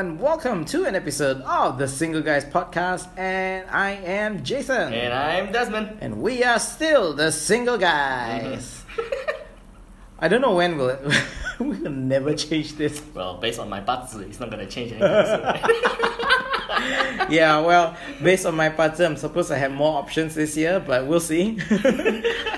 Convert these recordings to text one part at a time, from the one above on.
and welcome to an episode of the Single Guys Podcast. And I am Jason. And I'm Desmond. And we are still the Single Guys. I don't know when we'll we'll never change this. Well, based on my 八字, it's not gonna change right? Yeah, well, based on my pattern, I'm supposed to have more options this year, but we'll see.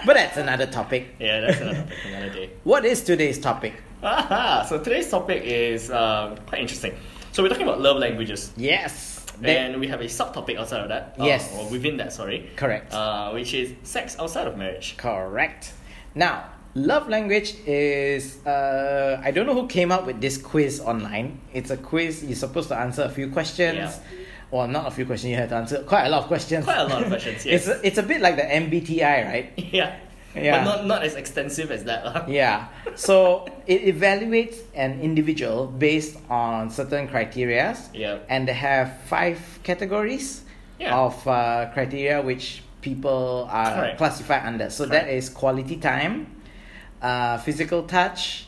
but that's another topic. yeah, that's another topic another day. What is today's topic? Aha, so today's topic is um, quite interesting. So we're talking about love languages. Yes. And we have a subtopic outside of that. uh, Yes. or within that, sorry. Correct. Uh, which is sex outside of marriage. Correct. Now, love language is uh, I don't know who came up with this quiz online. It's a quiz. You're supposed to answer a few questions. Yeah. Well, not a few questions. You have to answer quite a lot of questions. Quite a lot of questions, it's a, it's a bit like the MBTI, right? yeah. Yeah. But not, not as extensive as that. Yeah. So it evaluates an individual based on certain criteria. Yeah. And they have five categories Yeah. of uh, criteria which people are Correct. classified under. So that Correct. is quality time, uh, physical touch,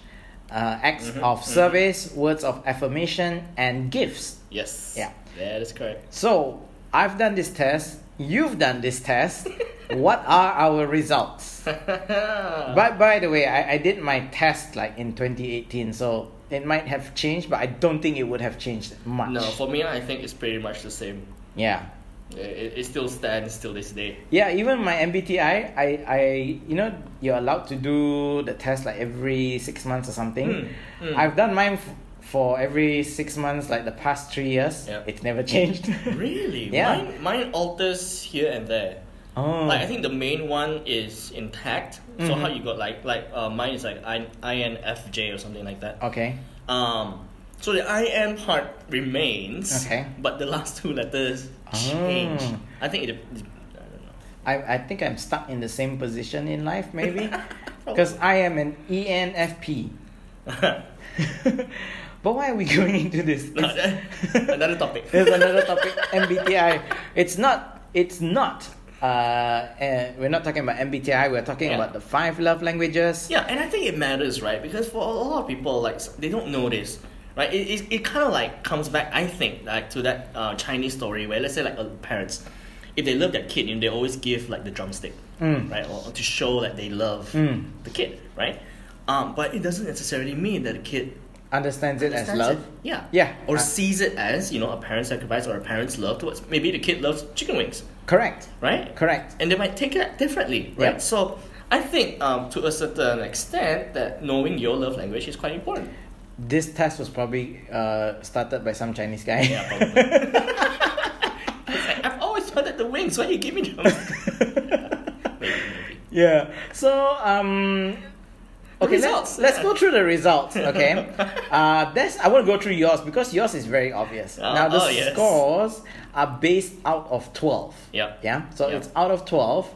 uh, acts Mhm, of mhm. service, words of affirmation, and gifts. Yes. Yeah. That is correct. So I've done this test. You've done this test. what are our results? But by the way, I, I did my test like in 2018, so it might have changed, but I don't think it would have changed much. no, for me, I think it's pretty much the same. yeah. It, it still stands till this day. Yeah, even my MBTI, I, I, you know, you're allowed to do the test like every six months or something. Mm, mm. I've done mine f- for every six months, like the past three years. Yeah. It's never changed. Really? Yeah. Mine, mine alters here and there. Oh. Like I think the main one is intact. So Mhm. how you got like like uh, mine is like I, INFJ or something like that. Okay. Um, so the IN part remains. Okay. But the last two letters change. Oh. I think it. I don't know. I, I think I'm stuck in the same position in life, maybe. Because I am an ENFP. but why are we going into this? It's- Another topic. There's another topic, MBTI. It's not. It's not. Uh, uh, we're not talking about MBTI. We're talking Yeah. about the five love languages. Yeah, and I think it matters, right? Because for a lot of people, like they don't know this, right? It, it, it kind of like comes back, I think, like to that uh, Chinese story where let's say like uh, parents, if they love their kid, you know, they always give like the drumstick, Mm. right, or, or to show that they love Mm. the kid, right? Um, but it doesn't necessarily mean that the kid Understands it as love. it. Yeah. Yeah. Or Uh, sees it as you know a parent's sacrifice or a parent's love towards maybe the kid loves chicken wings, Correct. right? Correct. and they might take it differently, right? Yeah. So I think um, to a certain extent that knowing your love language is quite important. This test was probably uh, started by some Chinese guy. Yeah, probably. Like, I've always wanted the wings. Why you give me them? maybe, maybe. Yeah. So um okay, results, let's let's go through the results, okay? uh that's I want to go through yours because yours is very obvious. Oh, now the oh, yes. scores are based out of 12. Yeah. Yeah? So Yep. it's out of 12.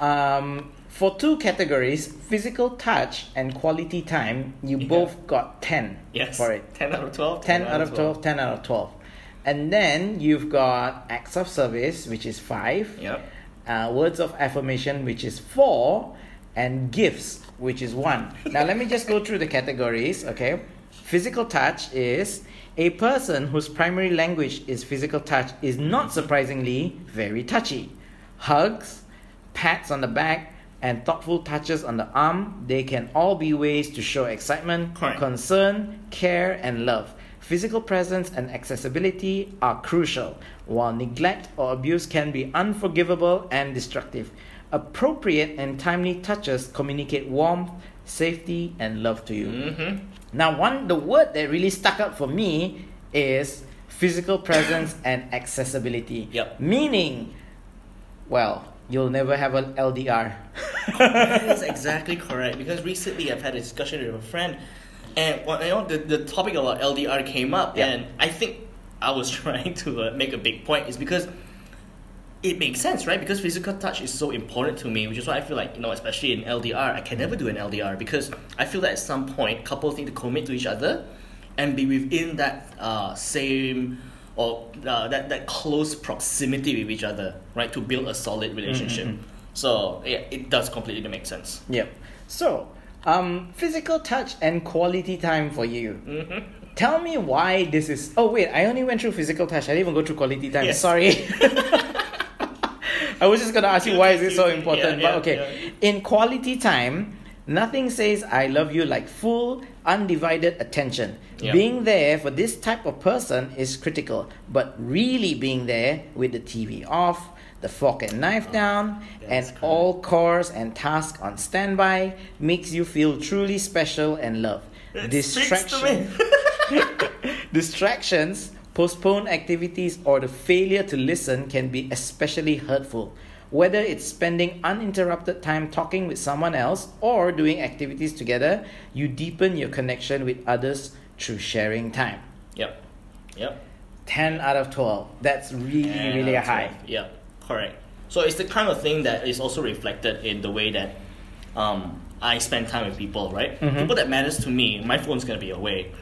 Um for two categories, physical touch and quality time, you Yeah. both got 10 Yes. for it. 10 out of 12. 10 out of 12, 10 out of 12. And then you've got acts of service, which is 5 Yep. uh, words of affirmation, which is four, and gifts, which is one. Now, let me just go through the categories, okay? Physical touch is a person whose primary language is physical touch is not surprisingly very touchy. Hugs, pats on the back, and thoughtful touches on the arm, they can all be ways to show excitement, Correct. concern, care, and love. Physical presence and accessibility are crucial, while neglect or abuse can be unforgivable and destructive. Appropriate and timely touches communicate warmth, safety, and love to you. Mm-hmm. Now, one the word that really stuck out for me is physical presence and accessibility. Yep. Meaning, well, you'll never have an LDR. that is exactly correct because recently I've had a discussion with a friend, and well, you know the, the topic about LDR came up, Yeah. and I think I was trying to uh, make a big point is because it makes sense, right? Because physical touch is so important to me, which is why I feel like you know, especially in LDR, I can never do an LDR because I feel that at some point couples need to commit to each other and be within that uh, same or uh, that that close proximity with each other, right, to build a solid relationship. So yeah, it does completely make sense. Yeah. So, um, physical touch and quality time for you. hmm Tell me why this is. Oh wait, I only went through physical touch. I didn't even go through quality time. Yes. Sorry. I was just gonna ask you why is it so important, Yeah, but yeah, okay. In quality time, nothing says I love you like full, undivided attention. Yeah. Being there for this type of person is critical, but really being there with the TV off, the fork and knife down, and correct. all chores and tasks on standby makes you feel truly special and loved. It Distraction. Distractions, postponed activities, or the failure to listen can be especially hurtful. Whether it's spending uninterrupted time talking with someone else or doing activities together, you deepen your connection with others through sharing time. Yep. Yep. 10 out of 12. That's really, really high. Yeah, correct. So it's the kind of thing that is also reflected in the way that um, I spend time with people, right? Mhm. People that matters to me, my phone's gonna be away,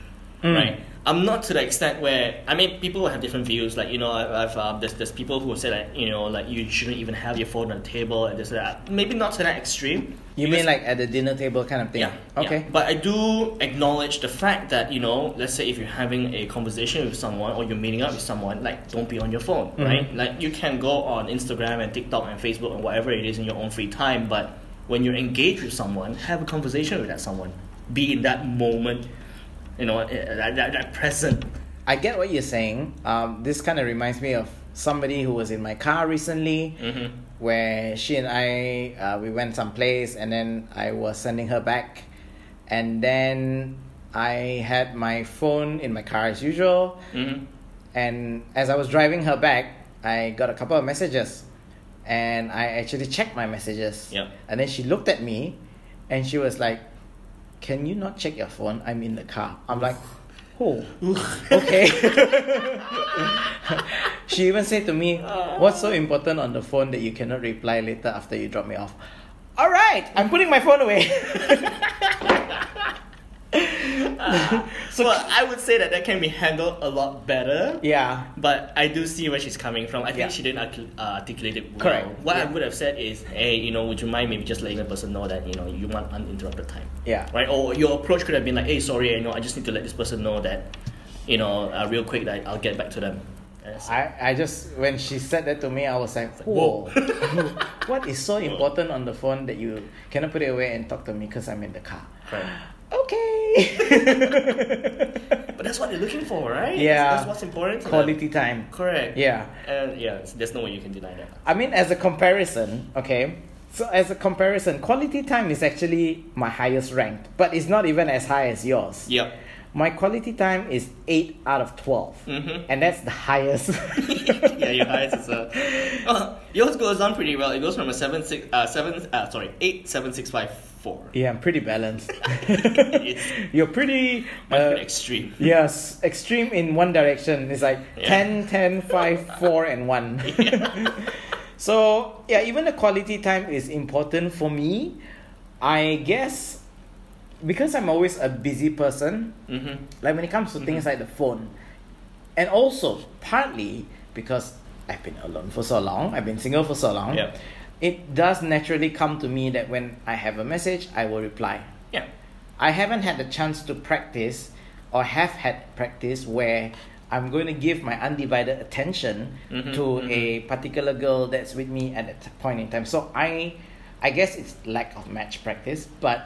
Mm. right? I'm not to the extent where I mean, people have different views. Like you know, I've, I've um, there's there's people who say that you know, like you shouldn't even have your phone on the table and this and that. Maybe not to that extreme. You mean like at the dinner table kind of thing? yeah. Okay. yeah. But I do acknowledge the fact that, you know, let's say if you're having a conversation with someone or you're meeting up with someone, like don't be on your phone, Mhm. right? Like you can go on Instagram and TikTok and Facebook and whatever it is in your own free time, but when you're engaged with someone, have a conversation with that someone. Be in that moment, you know, eh, that, that, that present. I get what you're saying. Um, this kind of reminds me of somebody who was in my car recently. Mm-hmm. where she and I uh, we went someplace and then I was sending her back and then I had my phone in my car as usual Mm-hmm. and as I was driving her back I got a couple of messages and I actually checked my messages Yep. and then she looked at me and she was like can you not check your phone? I'm in the car. I'm like oh okay. She even said to me what's so important on the phone that you cannot reply later after you drop me off? All right i'm putting my phone away so I would say that that can be handled a lot better. yeah But I do see where she's coming from. I think Yeah. she didn't uh, articulate it well. Correct. What I would have said is, hey, you know, would you mind maybe just letting the person know that you know you want uninterrupted time, yeah right? Or your approach could have been like, hey, sorry, you know, I just need to let this person know that, you know, uh, real quick that I'll get back to them. I, I just when she said that to me I was like Whoa. whoa what is so important on the phone that you cannot put it away and talk to me because i'm in the car Right. Okay But that's what they're looking for, right? Yeah. That's, that's what's important. To them. quality time Correct. yeah And yeah, there's no way you can deny that. I mean, as a comparison, okay. So as a comparison, quality time is actually my highest ranked, but it's not even as high as yours. Yep. My quality time is eight out of 12 Mm-hmm. and that's the highest. yeah, your highest is uh, uh, yours goes on pretty well. It goes from a seven six uh seven uh sorry eight seven six five four. yeah, I'm pretty balanced. You're pretty. Uh, extreme. yes, extreme in one direction. It's like Yeah. ten, ten, five, 10, 10, 5, 4, and 1. so, yeah, even the quality time is important for me. I guess because I'm always a busy person, Mm-hmm. like when it comes to things like the phone, and also partly because I've been alone for so long, I've been single for so long, Yeah. It does naturally come to me that when I have a message, I will reply. Yeah. I haven't had the chance to practice or have had practice where I'm going to give my undivided attention Mhm, to mhm. a particular girl that's with me at that point in time. So I I guess it's lack of match practice, but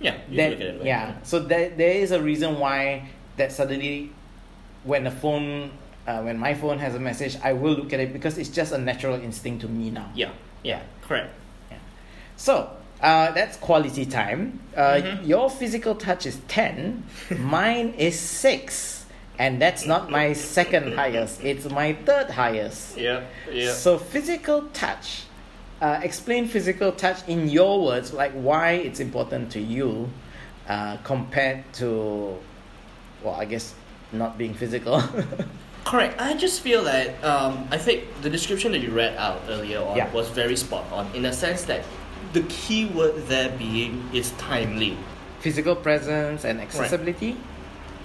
Yeah. You that, look at it that way. yeah. So there, there is a reason why that suddenly when the phone uh, when my phone has a message, I will look at it because it's just a natural instinct to me now. Yeah. Yeah. Correct. Yeah. So uh, that's quality time. Uh, Mhm. Your physical touch is 10, mine is 6. And that's not my second highest, it's my third highest. Yeah. Yeah. So, physical touch, uh, explain physical touch in your words, like why it's important to you uh, compared to, well, I guess not being physical. Correct. I just feel that um, I think the description that you read out earlier on Yeah. was very spot on in a sense that the key word there being is timely. physical presence and accessibility.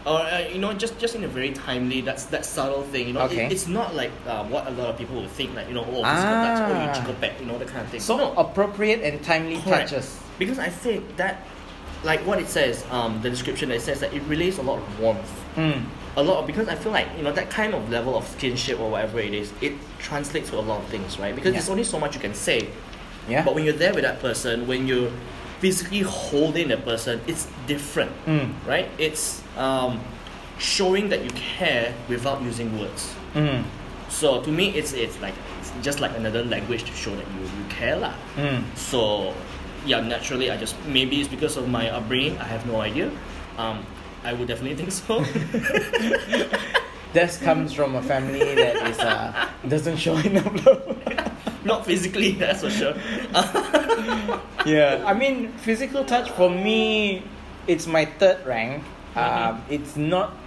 or uh, you know just just in a very timely that's that subtle thing you know Okay. it, it's not like uh, what a lot of people would think like you know oh physical touch oh you Ah. jiggle back you know that kind of thing So, no appropriate and timely Correct. touches. because I think that like what it says, um, the description that it says that it relays a lot of warmth. Mm. A lot of, because I feel like you know that kind of level of kinship or whatever it is, it translates to a lot of things, right? Because Yeah. there's only so much you can say. Yeah. But when you're there with that person, when you're physically holding that person, it's different, Mm. right? It's um, showing that you care without using words. Mm. So to me, it's it's like it's just like another language to show that you, you care lah. Mm. So yeah, naturally, I just maybe it's because of my upbringing. I have no idea. Um, I would definitely think so. This comes from a family that is uh, doesn't show enough love. Not physically, that's for sure. yeah, I mean, physical touch for me, it's my third rank. Um, it's not.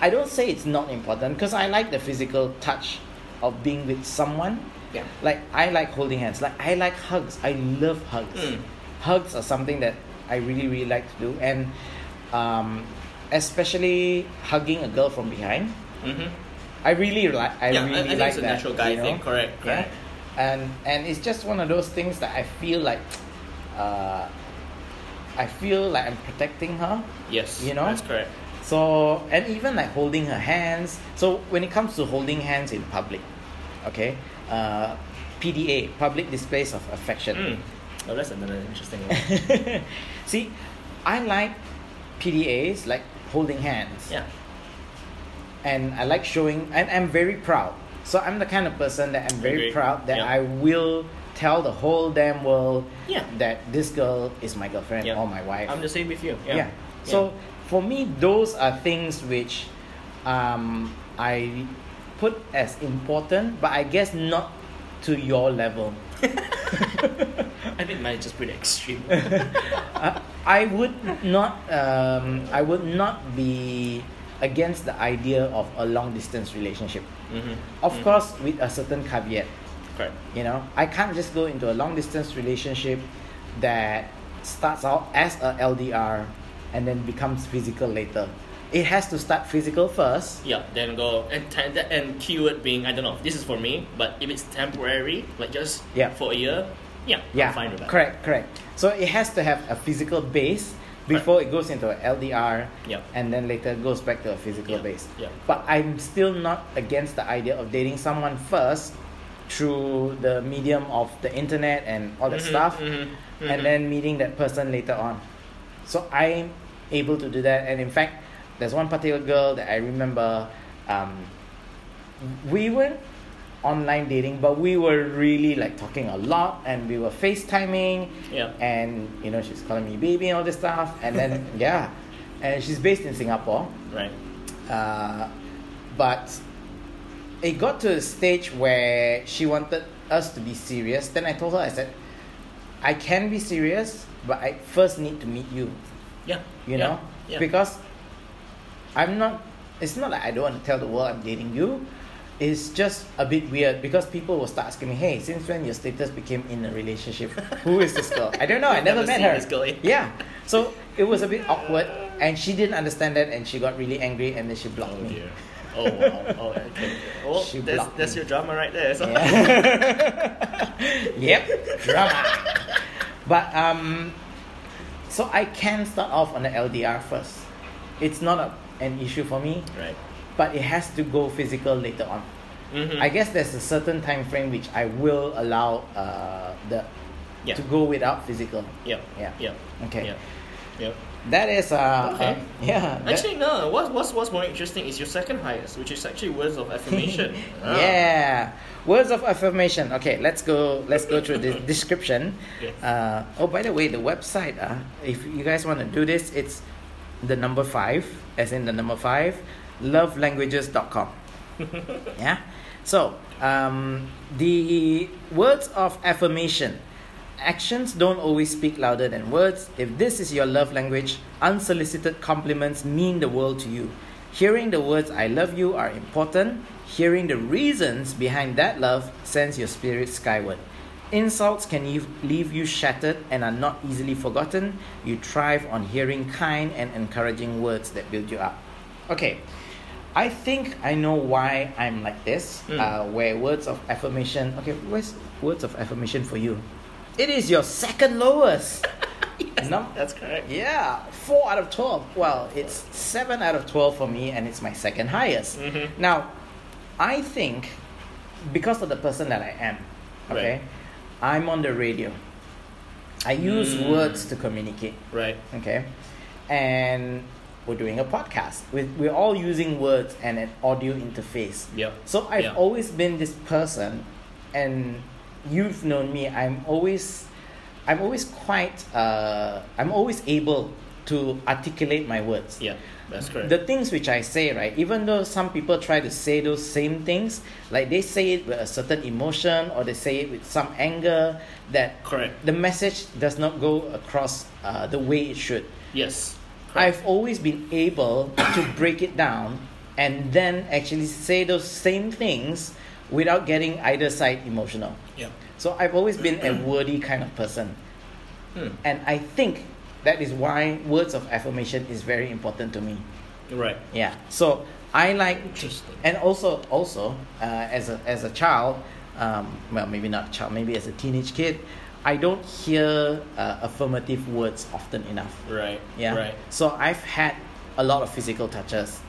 I don't say it's not important because I like the physical touch of being with someone. Yeah. Like I like holding hands. Like I like hugs. I love hugs. Mm. Hugs are something that I really really like to do, and um, especially hugging a girl from behind. mm-hmm. I really like. I yeah, really I, I like it's a that. natural guy you know? thing. Correct. Yeah. Correct. And and it's just one of those things that I feel like, uh, I feel like I'm protecting her. Yes. You know? That's correct. So and even like holding her hands. So when it comes to holding hands in public, okay, uh, PDA, public displays of affection. Mm. Oh, that's another interesting one. See, I like PDAs like holding hands. yeah. and I like showing and I'm very proud. So I'm the kind of person that I'm very proud that Yeah. I will tell the whole damn world Yeah. that this girl is my girlfriend Yeah. or my wife. I'm the same with you. yeah. Yeah. So for me those are things which um, I put as important but I guess not to your level. I think mine is just pretty extreme. Uh, I would not um, I would not be against the idea of a long distance relationship. mm-hmm. Of course with a certain caveat. Correct. You know, I can't just go into a long distance relationship that starts out as a LDR and then becomes physical later. It has to start physical first. Yeah, then go and that- and keyword being I don't know. This is for me, but if it's temporary, like just Yeah. for a year, yeah, Yeah, I'm fine with that. correct, correct. So it has to have a physical base before it goes into LDR yeah. and then later goes back to a physical Yeah, base. yeah. But I'm still not against the idea of dating someone first through the medium of the internet and all that Mhm, stuff mhm, mhm. and then meeting that person later on. So I'm able to do that. And in fact, there's one particular girl that I remember. Um, we weren't online dating, but we were really like talking a lot, and we were FaceTiming. Yeah. And you know, she's calling me baby and all this stuff. And then yeah, and she's based in Singapore. Right. Uh, but it got to a stage where she wanted us to be serious. Then I told her, I said, I can be serious, but I first need to meet you. Yeah. You yeah, know, Yeah. because I'm not. It's not like I don't want to tell the world I'm dating you. It's just a bit weird because people will start asking me, "Hey, since when your status became in a relationship? Who is this girl? I don't know. I never, never met her. this girl, yeah. Yeah, so it was a bit awkward, and she didn't understand that, and she got really angry, and then she blocked Oh me. dear. Oh wow. Oh okay. Well, She that's, blocked that's me. your drama right there. So. Yeah. yep, drama. But um, so I can start off on the LDR first. It's not a, an issue for me, Right. but it has to go physical later on. Mm-hmm. I guess there's a certain time frame which I will allow uh, the Yeah. to go without physical. Yeah. Yeah. Yeah. Okay. Yeah. Yep. That is uh, Okay. uh, yeah. Actually, no. What's, what's what's more interesting is your second highest, which is actually words of affirmation. Ah. Yeah, words of affirmation. Okay, let's go. Let's go through the description. Yes. Uh, oh, by the way, the website. Uh, if you guys want to do this, it's the number five, as in the number five, lovelanguages.com. yeah. So, um, the words of affirmation. Actions don't always speak louder than words. If this is your love language, unsolicited compliments mean the world to you. Hearing the words I love you are important. Hearing the reasons behind that love sends your spirit skyward. Insults can leave, leave you shattered and are not easily forgotten. You thrive on hearing kind and encouraging words that build you up. Okay, I think I know why I'm like this. Mm. Uh, where words of affirmation. Okay, where's words of affirmation for you? It is your second lowest. Num- That's correct. yeah, four out of twelve. Well, it's seven out of twelve for me, and it's my second highest. Mhm. Now, I think because of the person that I am, okay, I'm on the radio. I use Mm. words to communicate, Right. okay, and we're doing a podcast. We're, we're all using words and an audio interface. Yep. So I've Yeah. always been this person, and you've known me. I'm always, I'm always quite, uh, I'm always able to articulate my words. Yeah. That's correct. The things which I say, right, even though some people try to say those same things, like they say it with a certain emotion or they say it with some anger, that correct. the message does not go across uh, the way it should. Yes. Correct. I've always been able to break it down and then actually say those same things without getting either side emotional. Yeah. So I've always been a wordy kind of person. Hmm. And I think that is why words of affirmation is very important to me. Right. Yeah. So I like Interesting. and also also uh, as a as a child, um, well maybe not a child, maybe as a teenage kid, I don't hear uh, affirmative words often enough. Right. Yeah. Right. So I've had a lot of physical touches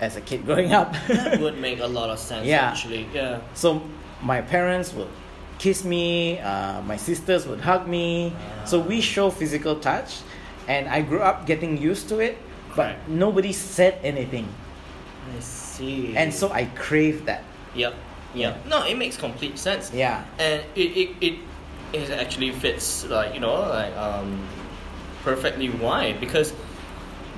as a kid growing up. That would make a lot of sense. Yeah. Actually. Yeah. so my parents would kiss me, uh, my sisters would hug me. So we show physical touch, and I grew up getting used to it, but Correct. nobody said anything, I see. and so I crave that. Yep. Yeah. No, it makes complete sense. Yeah. and it, it, it, it actually fits like you know like um perfectly why because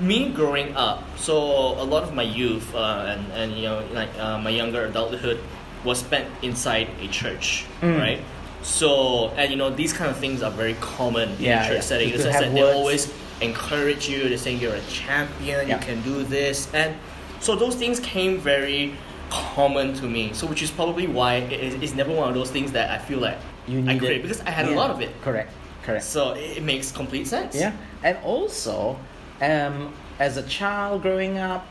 me growing up so a lot of my youth uh, and and you know like uh, my younger adulthood was spent inside a church Mm. right so and you know these kind of things are very common in Yeah, church yeah. setting in the sense have that they always encourage you they're saying you're a champion Yeah. you can do this and so those things came very common to me so which is probably why it is it's never one of those things that I feel like You I crave it. because I had Yeah. a lot of it. Correct. Correct. So it, it makes complete sense. Yeah, and also, um, as a child growing up,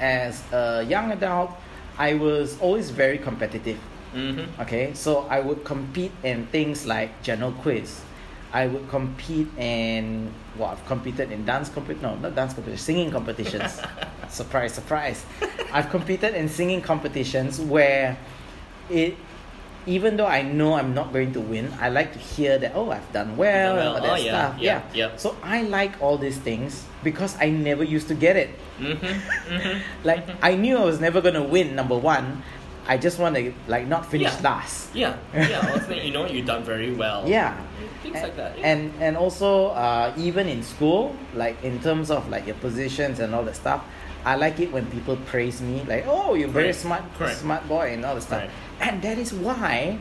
as a young adult, I was always very competitive. Mm-hmm. Okay, so I would compete in things like general quiz. I would compete in well, I've competed in dance compet no, not dance competition, singing competitions. surprise, surprise. I've competed in singing competitions where it even though I know I'm not going to win, I like to hear that oh I've done well, well. and all that Oh, yeah, stuff. yeah, yeah. yeah. So I like all these things because I never used to get it. Mm-hmm. Mm-hmm. Like I knew I was never gonna win number one. I just want to like not finish Yeah. last. Yeah. Yeah. Ultimately, you know, you've done very well. Yeah. Things like that. And and also uh, even in school, like in terms of like your positions and all that stuff, I like it when people praise me, like oh you're very smart, Correct. smart boy and all that stuff. Right. And that is why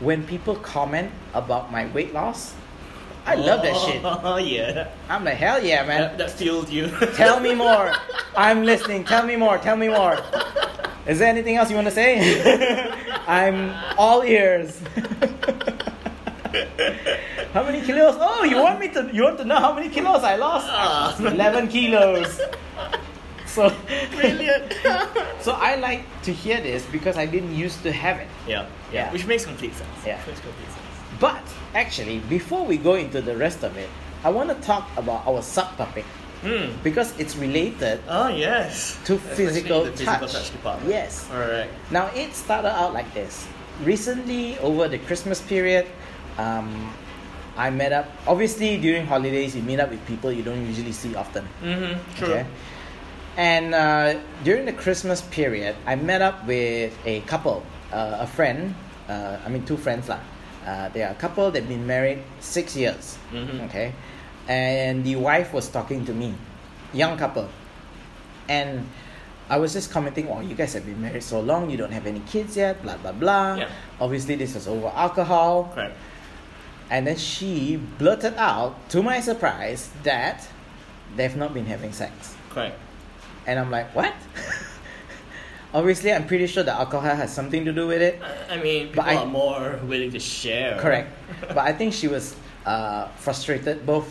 when people comment about my weight loss, I love that shit. Oh yeah. I'm like hell yeah man. That, that fueled you. Tell me more. I'm listening. Tell me more. Tell me more. Is there anything else you want to say? I'm all ears. how many kilos? Oh, you want me to? You want to know how many kilos I lost? Ah. Eleven kilos. So, Brilliant. so I like to hear this because I didn't used to have it. yeah, Yeah. yeah. Which makes complete sense. Yeah. Makes complete sense. But actually, before we go into the rest of it, I want to talk about our subtopic Hmm. because it's related Oh yes. to physical, the physical touch. touch department. Yes. All right. Now it started out like this. Recently, over the Christmas period, um, I met up. Obviously, during holidays, you meet up with people you don't usually see often. Mm-hmm. True. Okay. And uh, during the Christmas period, I met up with a couple, uh, a friend. Uh, I mean, two friends lah. Uh, they are a couple. They've been married six years. Mhm. Okay, and the wife was talking to me, young couple, and I was just commenting, "Oh, you guys have been married so long. You don't have any kids yet. Blah blah blah. Yeah. Obviously, this was over alcohol." Correct. And then she blurted out, to my surprise, that they've not been having sex. Correct. And I'm like, what? Obviously, I'm pretty sure that alcohol has something to do with it. I- I mean, people But I- are more willing to share. Correct. but I think she was uh, frustrated both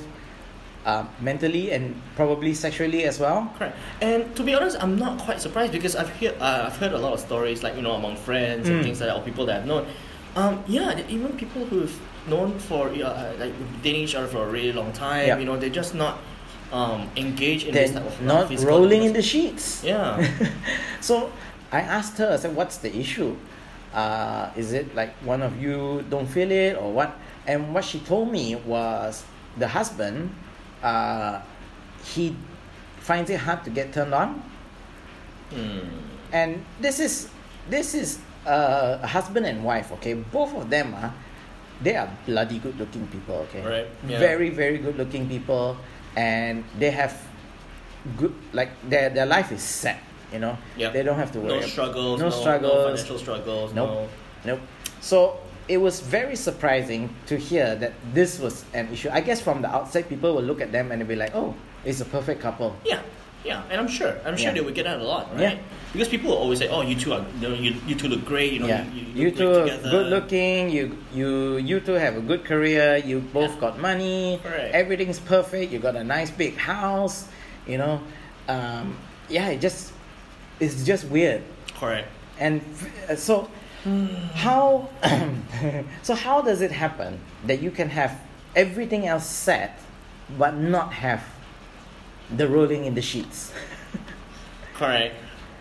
uh, mentally and probably sexually as well. Correct. And to be honest, I'm not quite surprised because I've heard uh, I've heard a lot of stories like you know among friends Mm. and things like that or people that I've known. Um, yeah, even people who've known for uh, like dating each other for a really long time. Yeah. You know, they're just not um, engaged in They're this type of not physical rolling in the sheets. Yeah. so I asked her, I said, what's the issue? Uh, is it like one of you don't feel it or what? And what she told me was the husband, uh, he finds it hard to get turned on. Hmm. And this is this is uh, a husband and wife, okay? Both of them are they are bloody good looking people, okay? Right, yeah. Very, very good looking people and they have good like their their life is set, you know. Yep. They don't have to worry. No struggles. No No, struggles. No financial struggles. Nope. No. Nope. So it was very surprising to hear that this was an issue. I guess from the outside, people will look at them and they'll be like, "Oh, it's a perfect couple." Yeah, yeah, and I'm sure, I'm sure Yeah. they would get that a lot, right? Yeah. Because people will always say, "Oh, you two are, you, know, you, you two look great," you know, yeah, you, you, you two are together. good looking. You you you two have a good career. You both Yeah. got money. Correct. Everything's perfect. You got a nice big house. You know, um, yeah. It just it's just weird. Correct. And f- how so how does it happen that you can have everything else set, but not have the rolling in the sheets? Correct.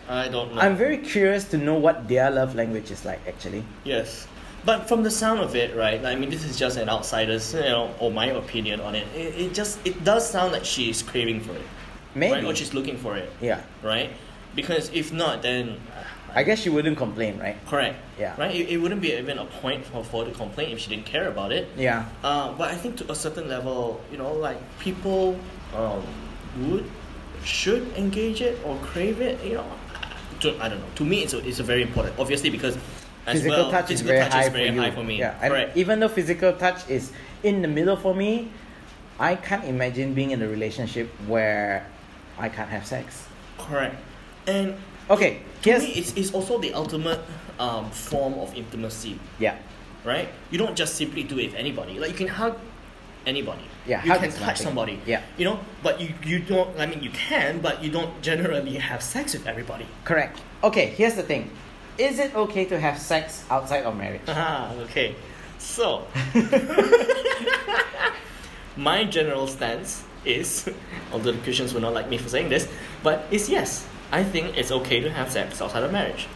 I don't know. I'm very curious to know what their love language is like. Actually, Yes. But from the sound of it, right? I mean, this is just an outsider's, you know, or my opinion on it. It, it just it does sound like she's craving for it, maybe. right? Or she's looking for it, yeah, right? Because if not, then I guess she wouldn't complain, right? correct, Yeah. right? It, it wouldn't be even a point for for her to complain if she didn't care about it. Yeah. Uh, but I think to a certain level, you know, like people um, would, should engage it or crave it. You know, to, I don't know. To me, it's a, it's a very important. Obviously, because as physical well, touch physical is very touch high is very for high for me. Yeah, and Correct. even though physical touch is in the middle for me, I can't imagine being in a relationship where I can't have sex. Correct. And Okay, me, it's, it's also the ultimate um, form of intimacy, yeah, right? You don't just simply do it with anybody. Like you can hug anybody. Yeah, you can touch one thing. somebody. Yeah. You know, but you, you don't. I mean, you can, but you don't generally have sex with everybody. correct. Okay, here's the thing: is it okay to have sex outside of marriage? Ah, okay. So, my general stance is, although the Christians will not like me for saying this, but is yes. I think it's okay to have sex outside of marriage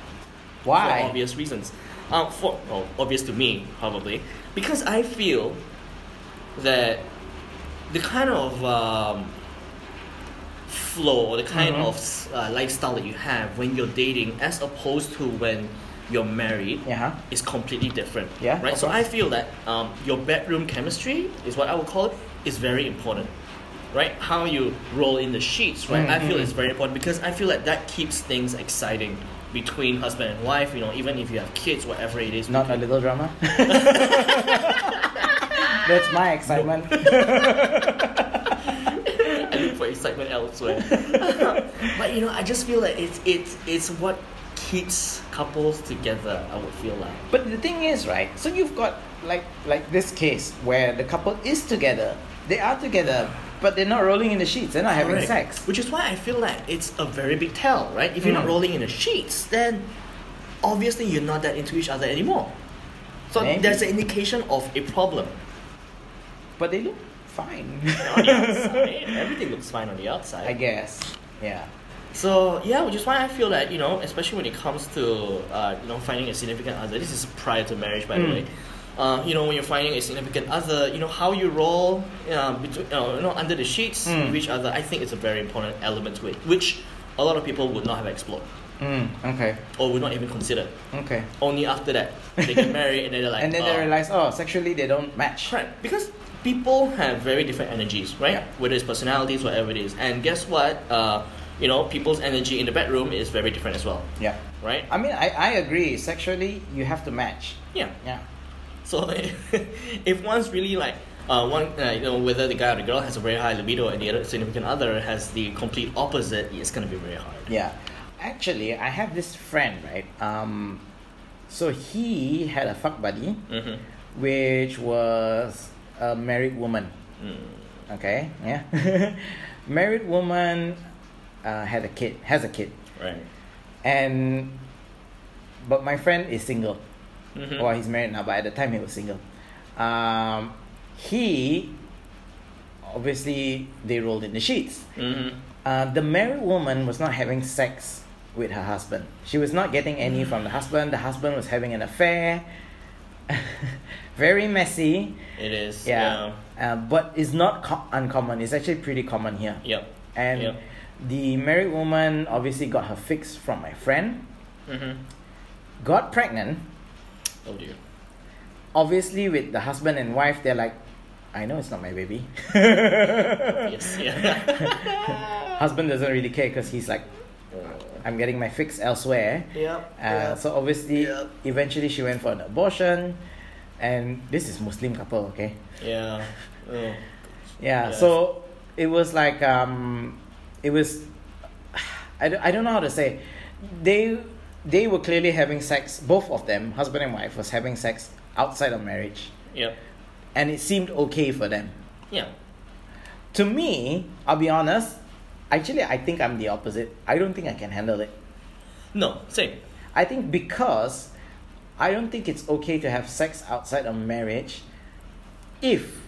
Why? for obvious reasons. Um, for well, obvious to me probably because I feel that the kind of um, flow or the kind Mhm. of uh, lifestyle that you have when you're dating, as opposed to when you're married, is completely different. Yeah, Right. So. I feel that um, your bedroom chemistry is what I would call it is very important. Right. How you roll in the sheets. Right. I feel it's mm-hmm. very important because I feel like that keeps things exciting between husband and wife. You know, even if you have kids, whatever it is. Not a little drama. That's my excitement. I look for excitement elsewhere. but you know, I just feel that it's it's it's what keeps couples together. I would feel like. But the thing is, right? So you've got like like this case where the couple is together, they are together, but they're not rolling in the sheets. They're not having Correct. sex. Which is why I feel like it's a very big tell, right? If you're not Mm. rolling in the sheets, then obviously you're not that into each other anymore. So Maybe. there's an indication of a problem. But they look fine. on the outside, everything looks fine on the outside. I guess. Yeah. So yeah, which is why I feel that you know, especially when it comes to uh, you know finding a significant other. This is prior to marriage, by the Mm. way. Uh, you know, when you're finding a significant other, you know how you roll uh, between, uh, you know, under the sheets Mm. with each other. I think it's a very important element to it, which a lot of people would not have explored Mm, okay. or would not even consider. Okay. Only after that they get married and then they're like, and then they "Oh, realize, oh, sexually they don't match. Right, because people have very different energies, right? Yeah. Whether it's personalities, whatever it is. And guess what? Uh, you know, people's energy in the bedroom is very different as well, Yeah. right? I mean, I, I agree. Sexually, you have to match. Yeah. Yeah. So if one's really like uh, one, uh, you know, whether the guy or the girl has a very high libido and the other significant other has the complete opposite, it's gonna be very hard. Yeah. Actually, I have this friend, right? Um, so he had a fuck buddy, Mm-hmm. which was a married woman. Mm. Okay, yeah. married woman uh, had a kid, has a kid, Right. and but my friend is single. Mm-hmm. Well, he's married now, but at the time he was single. Um, he obviously they rolled in the sheets. Mm-hmm. Uh, the married woman was not having sex with her husband. She was not getting any from the husband. The husband was having an affair. Very messy. It is. Yeah. Uh, but it's not co- uncommon. It's actually pretty common here. Yep. And Yep. the married woman obviously got her fix from my friend, Mm-hmm. got pregnant. Oh dear. Obviously, with the husband and wife, they're like, I know it's not my baby. Yes. Yeah. husband doesn't really care because he's like, I'm getting my fix elsewhere. Yep. Uh, So obviously, Yep. eventually she went for an abortion, and this is Muslim couple, okay? Yeah. Oh. Yeah. Yes. So it was like um, it was. I don't, I don't know how to say. They they were clearly having sex. Both of them, husband and wife, was having sex outside of marriage, Yep. and it seemed okay for them. Yeah. To me, I'll be honest. Actually, I think I'm the opposite. I don't think I can handle it. No. Same. I think because I don't think it's okay to have sex outside of marriage if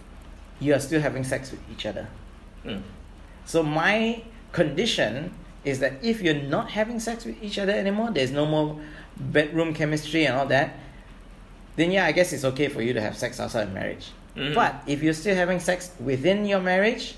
you are still having sex with each other. Mm. So my condition is that if you're not having sex with each other anymore, there's no more bedroom chemistry and all that, then yeah, I guess it's okay for you to have sex outside of marriage. Mhm. But if you're still having sex within your marriage,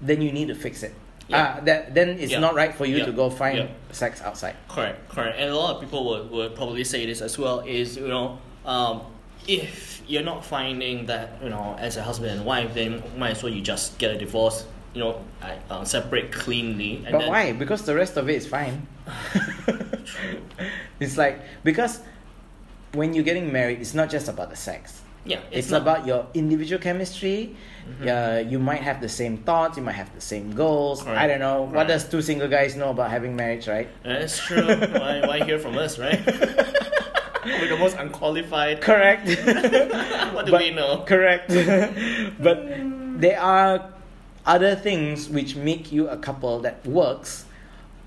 then you need to fix it. Yeah. Uh, that then it's Yeah. not right for you Yeah. to go find sex outside. Correct, correct. And a lot of people would, would probably say this as well is, you know, um, if you're not finding that, you know, as a husband and wife, then might as well you just get a divorce, you know, I- uh, separate cleanly. And But then, why? Because the rest of it is fine. it's like because when you're getting married, it's not just about the sex. Yeah, It's, not- about your individual chemistry. Mhm. Uh, you might have the same thoughts. You might have the same goals. I don't know. What does two single guys know about having marriage, right? That's true. why, why hear from us, right? We're the most unqualified. Correct. what do But- we know? Correct. but there are other things which make you a couple that works.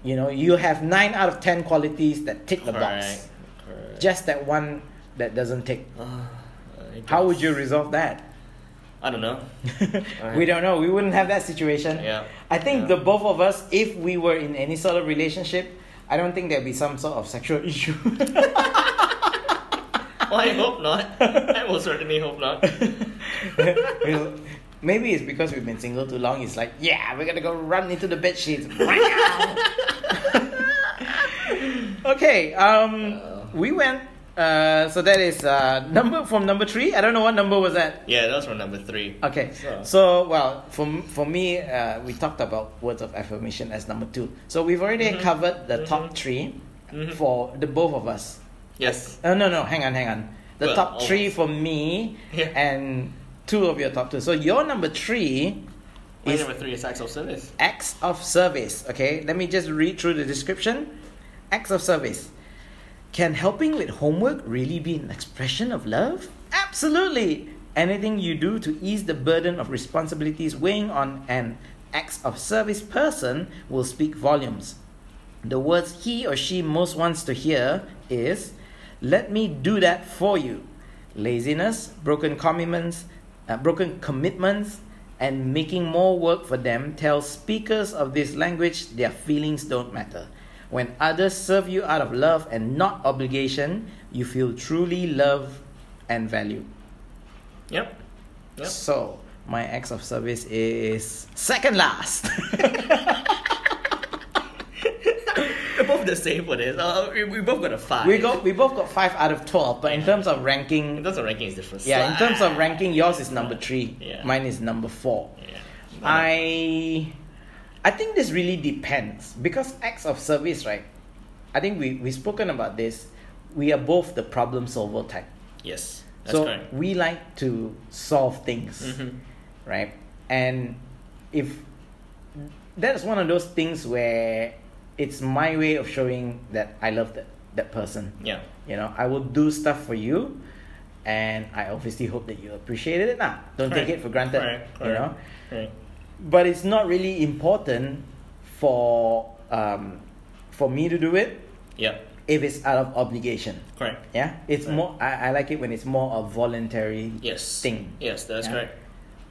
You know, you have nine out of ten qualities that tick the box. Correct. Correct. Just that one that doesn't tick. Uh, How would you resolve that? I don't know. we don't know. We wouldn't have that situation. Yeah. I think Yeah. the both of us, if we were in any sort of relationship, I don't think there'd be some sort of sexual issue. Well, I hope not. I will certainly hope not. We'll- Maybe it's because we've been single too long. It's like, yeah, we're gonna go run into the bed sheets. okay, um, we went. Uh, so that is uh, number from number three. I don't know what number was that. Yeah, that was from number three. Okay, So- so well, for for me, uh, we talked about words of affirmation as number two. So we've already Mhm. covered the top Mhm. 3 Mhm. for the both of us. Yes. Uh, no, no, hang on, hang on. The Well, top almost. three for me Yeah. and two of your top two. So your number three My is number three is acts of service. acts of service. Okay, let me just read through the description. Acts of service. Can helping with homework really be an expression of love? Absolutely. Anything you do to ease the burden of responsibilities weighing on an acts of service person will speak volumes. The words he or she most wants to hear is, "Let me do that for you." Laziness, broken commitments, uh, broken commitments, and making more work for them tell speakers of this language their feelings don't matter. When others serve you out of love and not obligation, you feel truly loved and valued. Yep. Yep. So, my acts of service is second last. The same for this. Uh, we, we both got a five. we got we both got five out of twelve, but in terms of ranking, In terms of ranking, is different. yeah, in terms of ranking, yours is number three. Yeah. Mine is number four. Yeah. I I think this really depends because acts of service, right? I think we we spoken about this. We are both the problem solver type. Yes. That's so correct. we like to solve things, Mhm. right? And if that's one of those things where it's my way of showing that I love that that person. Yeah. You know, I will do stuff for you, and I obviously hope that you appreciated it. Nah, don't take it for granted. Correct. You know, Correct. but it's not really important for um, for me to do it. Yeah. if it's out of obligation. Correct. Yeah, it's Right. more. I, I like it when it's more a voluntary Yes. thing. Yes, that's Yeah. correct.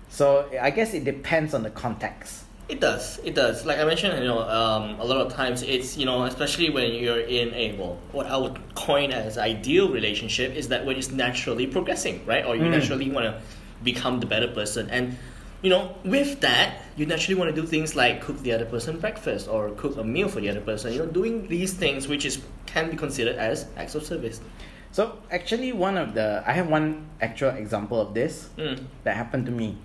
So I guess it depends on the context. It does. It does. Like I mentioned, you know, um, a lot of times it's you know, especially when you're in a well, what I would coin as ideal relationship is that when it's naturally progressing, right? Or you Mm. naturally want to become the better person, and you know, with that, you naturally want to do things like cook the other person breakfast or cook a meal for the other person. You know, doing these things which is can be considered as acts of service. So actually, one of the I have one actual example of this Mm. that happened to me.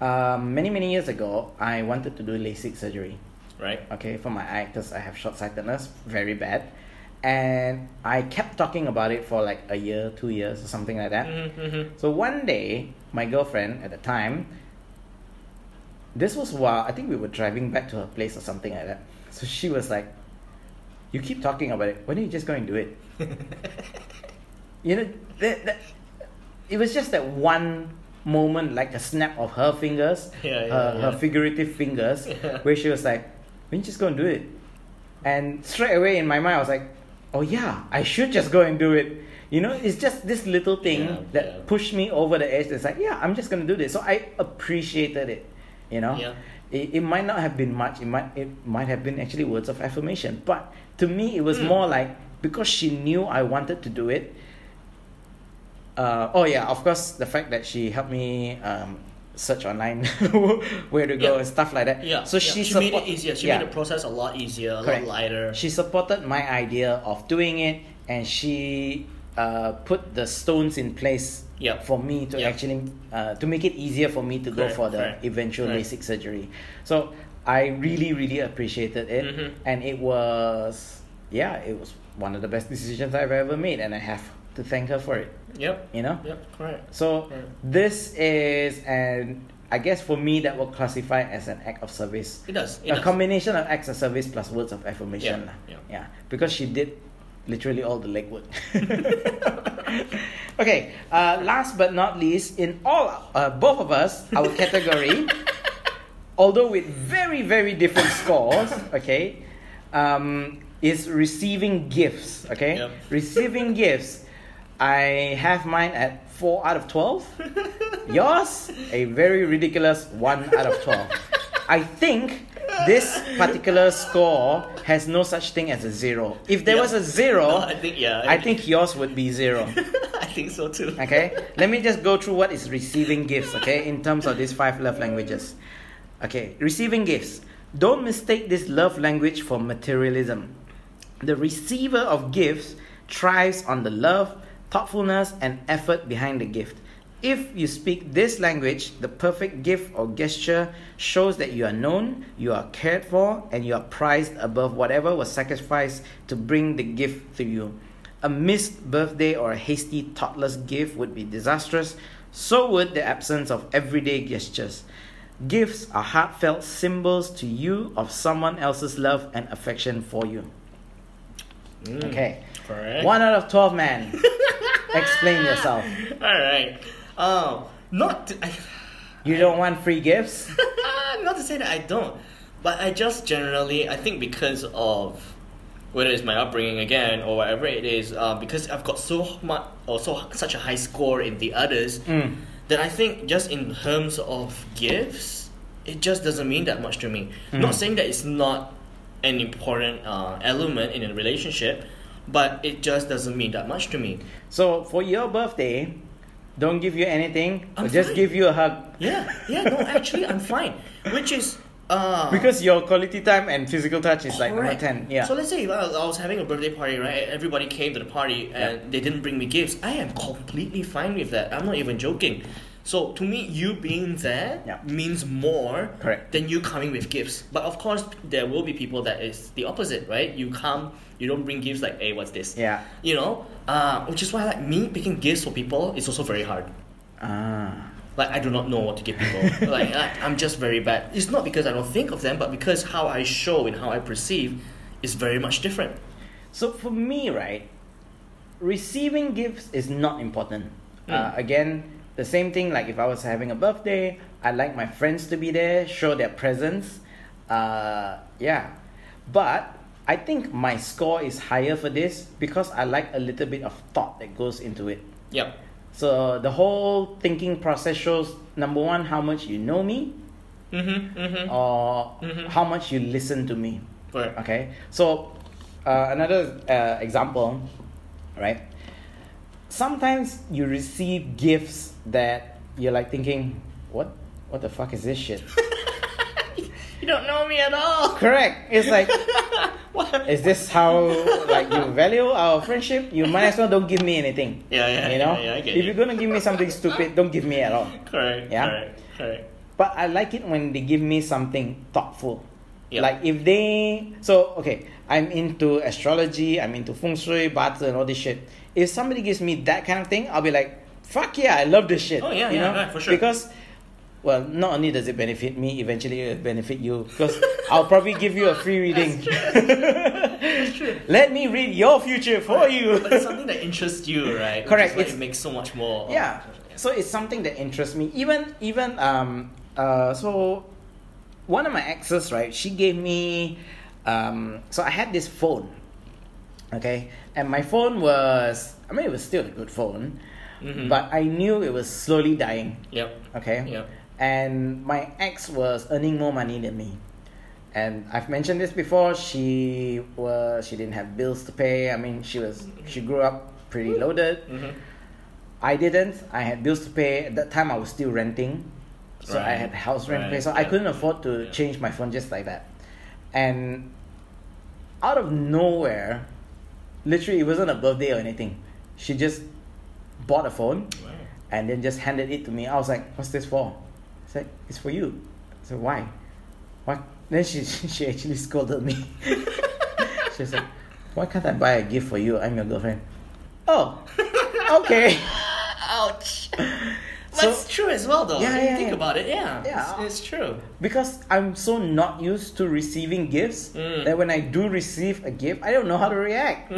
Um, many many years ago, I wanted to do LASIK surgery. Right. Okay, for my eye because I have short sightedness, very bad, and I kept talking about it for like a year, two years, or something like that. Mm-hmm. So one day, my girlfriend at the time, this was while I think we were driving back to her place or something like that. So she was like, "You keep talking about it. Why don't you just go and do it?" you know, that, that it was just that one moment, like a snap of her fingers, Yeah, yeah, her, her figurative fingers, Yeah. where she was like, "Why don't you just go and do it?" And straight away in my mind, I was like, "Oh yeah, I should just go and do it." You know, it's just this little thing Yeah, that yeah. pushed me over the edge. It's like, yeah, I'm just gonna do this. So I appreciated it. You know, Yeah. it, it might not have been much. It might it might have been actually words of affirmation. But to me, it was Mm. more like because she knew I wanted to do it. Uh, oh yeah, of course, the fact that she helped me um, search online where to go Yeah. and stuff like that. Yeah. So yeah. she, she made it easier. She yeah. made the process a lot easier, a Correct. lot lighter. She supported my idea of doing it, and she uh, put the stones in place Yep. for me to Yep. actually uh, to make it easier for me to go for the correct, eventual correct. LASIK surgery. So I really, really appreciated it, Mhm. and it was yeah, it was one of the best decisions I've ever made, and I have to thank her for it. Yep. You know. Yep. Correct. So Right. this is an I guess for me that will classify as an act of service It does. It a does. combination of acts of service plus words of affirmation. Yeah, yeah. yeah. Because she did literally all the legwork. okay, uh, last but not least, in all uh, both of us, our category, although with very very different scores, okay, um, is receiving gifts. Okay, Yep. receiving gifts. I have mine at four out of twelve. Yours, a very ridiculous one out of 12. I think this particular score has no such thing as a zero. If there Yeah. was a zero, No, I think yeah. I think yours would be zero. I think so too. Okay? Let me just go through what is receiving gifts, okay, in terms of these five love languages. Okay, receiving gifts. Don't mistake this love language for materialism. The receiver of gifts thrives on the love, thoughtfulness, and effort behind the gift. If you speak this language, the perfect gift or gesture shows that you are known, you are cared for, and you are prized above whatever was sacrificed to bring the gift to you. A missed birthday or a hasty, thoughtless gift would be disastrous. So would the absence of everyday gestures. Gifts are heartfelt symbols to you of someone else's love and affection for you. Mm, Okay. Correct. One out of 12, man. Explain yourself. All right. Um, not. To, I, You don't want free gifts? not to say that I don't, but I just generally I think because of whether it's my upbringing again or whatever it is, uh, because I've got so much or so such a high score in the others Mm. that I think just in terms of gifts, it just doesn't mean that much to me. Mm. Not saying that it's not an important uh, element in a relationship, but it just doesn't mean that much to me. So, for your birthday, don't give you anything, I'm just fine. give you a hug. Yeah, yeah, no, actually, I'm fine. Which is uh, Because your quality time and physical touch is like number 10. Yeah. So let's say I was, having a birthday party, right? Everybody came to the party and they didn't bring me gifts. I am completely fine with that. I'm not even joking. So to me, you being there Yeah. means more Correct. than you coming with gifts. But of course, there will be people that is the opposite, right? You come, you don't bring gifts like, hey, what's this? yeah. You know, uh, which is why like me picking gifts for people is also very hard. Ah. Like I do not know what to give people. like I, I'm just very bad. It's not because I don't think of them, but because how I show and how I perceive is very much different. So for me, right, receiving gifts is not important. Uh, Mm. again, the same thing. Like if I was having a birthday, I'd like my friends to be there, show their presence. Uh, yeah, but I think my score is higher for this because I like a little bit of thought that goes into it. Yep. So the whole thinking process shows number one, how much you know me, Mm-hmm. Mm-hmm. or Mhm. how much you listen to me. Correct. Okay, so uh, another uh, example, right? Sometimes you receive gifts that you're like thinking, what, what the fuck is this shit? You don't know me at all. Correct. It's like, What? is this how like you value our friendship? You might as well don't give me anything. Yeah, yeah, You know, yeah, yeah, I get if you. you're gonna give me something stupid, don't give me at all. Correct. Yeah? Correct. Correct. But I like it when they give me something thoughtful. Yep. Like if they so okay, I'm into astrology, I'm into feng shui, bata, and all this shit. If somebody gives me that kind of thing, I'll be like, fuck yeah, I love this shit. Oh, yeah, you yeah, know? right, for sure. Because well, not only does it benefit me, eventually it will benefit you. Because I'll probably give you a free reading. That's true. Let me read your future for you. but it's something that interests you, right? Correct, is why it's- it makes so much more. yeah so it's something that interests me even even um uh so one of my exes right she gave me um so i had this phone okay and my phone was i mean it was still a good phone Mhm. but i knew it was slowly dying Yep. okay Yep. and my ex was earning more money than me and i've mentioned this before she was she didn't have bills to pay i mean she was she grew up pretty loaded Mm-hmm. I didn't. I had bills to pay. At that time, I was still renting, so I had house rent to pay. Right. So I couldn't afford to change my phone just like that. And out of nowhere, literally, it wasn't a birthday or anything. She just bought a phone Wow. and then just handed it to me. I was like, "What's this for?" It's like, "It's for you." I said, "Why?" What? Then she she actually scolded me. she said, "Why can't I buy a gift for you? I'm your girlfriend." Oh, okay. Ouch. So- That's true as well, though. Yeah, If yeah, think yeah. about it, yeah. Yeah. It's, it's true. because I'm so not used to receiving gifts Mm. that when I do receive a gift, I don't know how to react.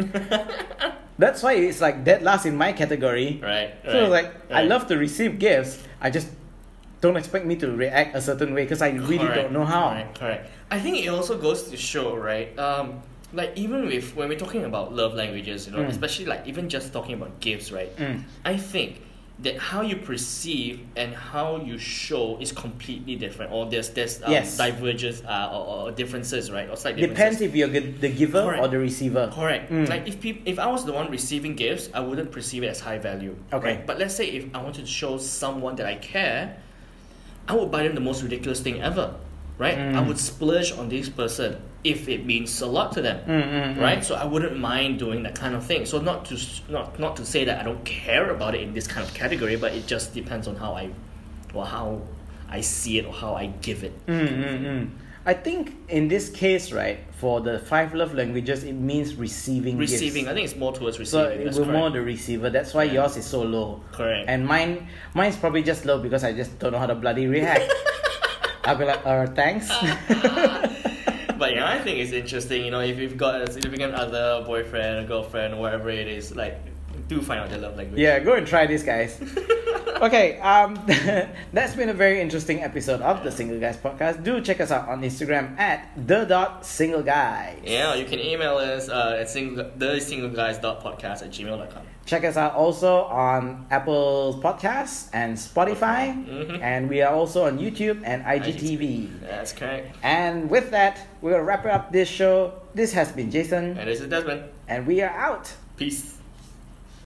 That's why it's like that last in my category. right. So right, like I love to receive gifts. I just don't expect me to react a certain way because I really Correct, don't know how. Correct, correct. I think it also goes to show, right? Um, like even with when we're talking about love languages, you know, Mm. especially like even just talking about gifts, right? Mm. I think that how you perceive and how you show is completely different, or there's there's um, Yes. diverges uh, or, or differences, right? Or slight Depends if you're the giver or the receiver. Correct. Mm. Like if peop- if I was the one receiving gifts, I wouldn't perceive it as high value. Okay. Right? But let's say if I wanted to show someone that I care, I would buy them the most ridiculous thing ever. Right? Mm. I would splurge on this person if it means a lot to them. Mm, mm, mm. Right? So I wouldn't mind doing that kind of thing. So not to not not to say that I don't care about it in this kind of category, but it just depends on how I or how I see it or how I give it. Mm. I think in this case, right, for the five love languages, it means receiving. gifts. Receiving, I think it's more towards So receiving. it That's will more the receiver. That's why Yeah. yours is so low. Correct. And mine, mine's probably just low because I just don't know how to bloody react. I'll be like, uh, thanks. But yeah, I think it's interesting. You know, if you've got a significant other, boyfriend, or girlfriend, or whatever it is, like, do find out their love language. yeah, go and try this, guys. okay, um, that's been a very interesting episode of the Single Guys podcast. Do check us out on Instagram at the dot single guys. Yeah, you can email us uh, at single, the singleguys.podcast at gmail.com. Check us out also on Apple Podcasts and Spotify, Mhm. and we are also on YouTube and IGTV. That's correct. And with that, we'll wrap up this show. This has been Jason, And this is Desmond. and we are out. Peace.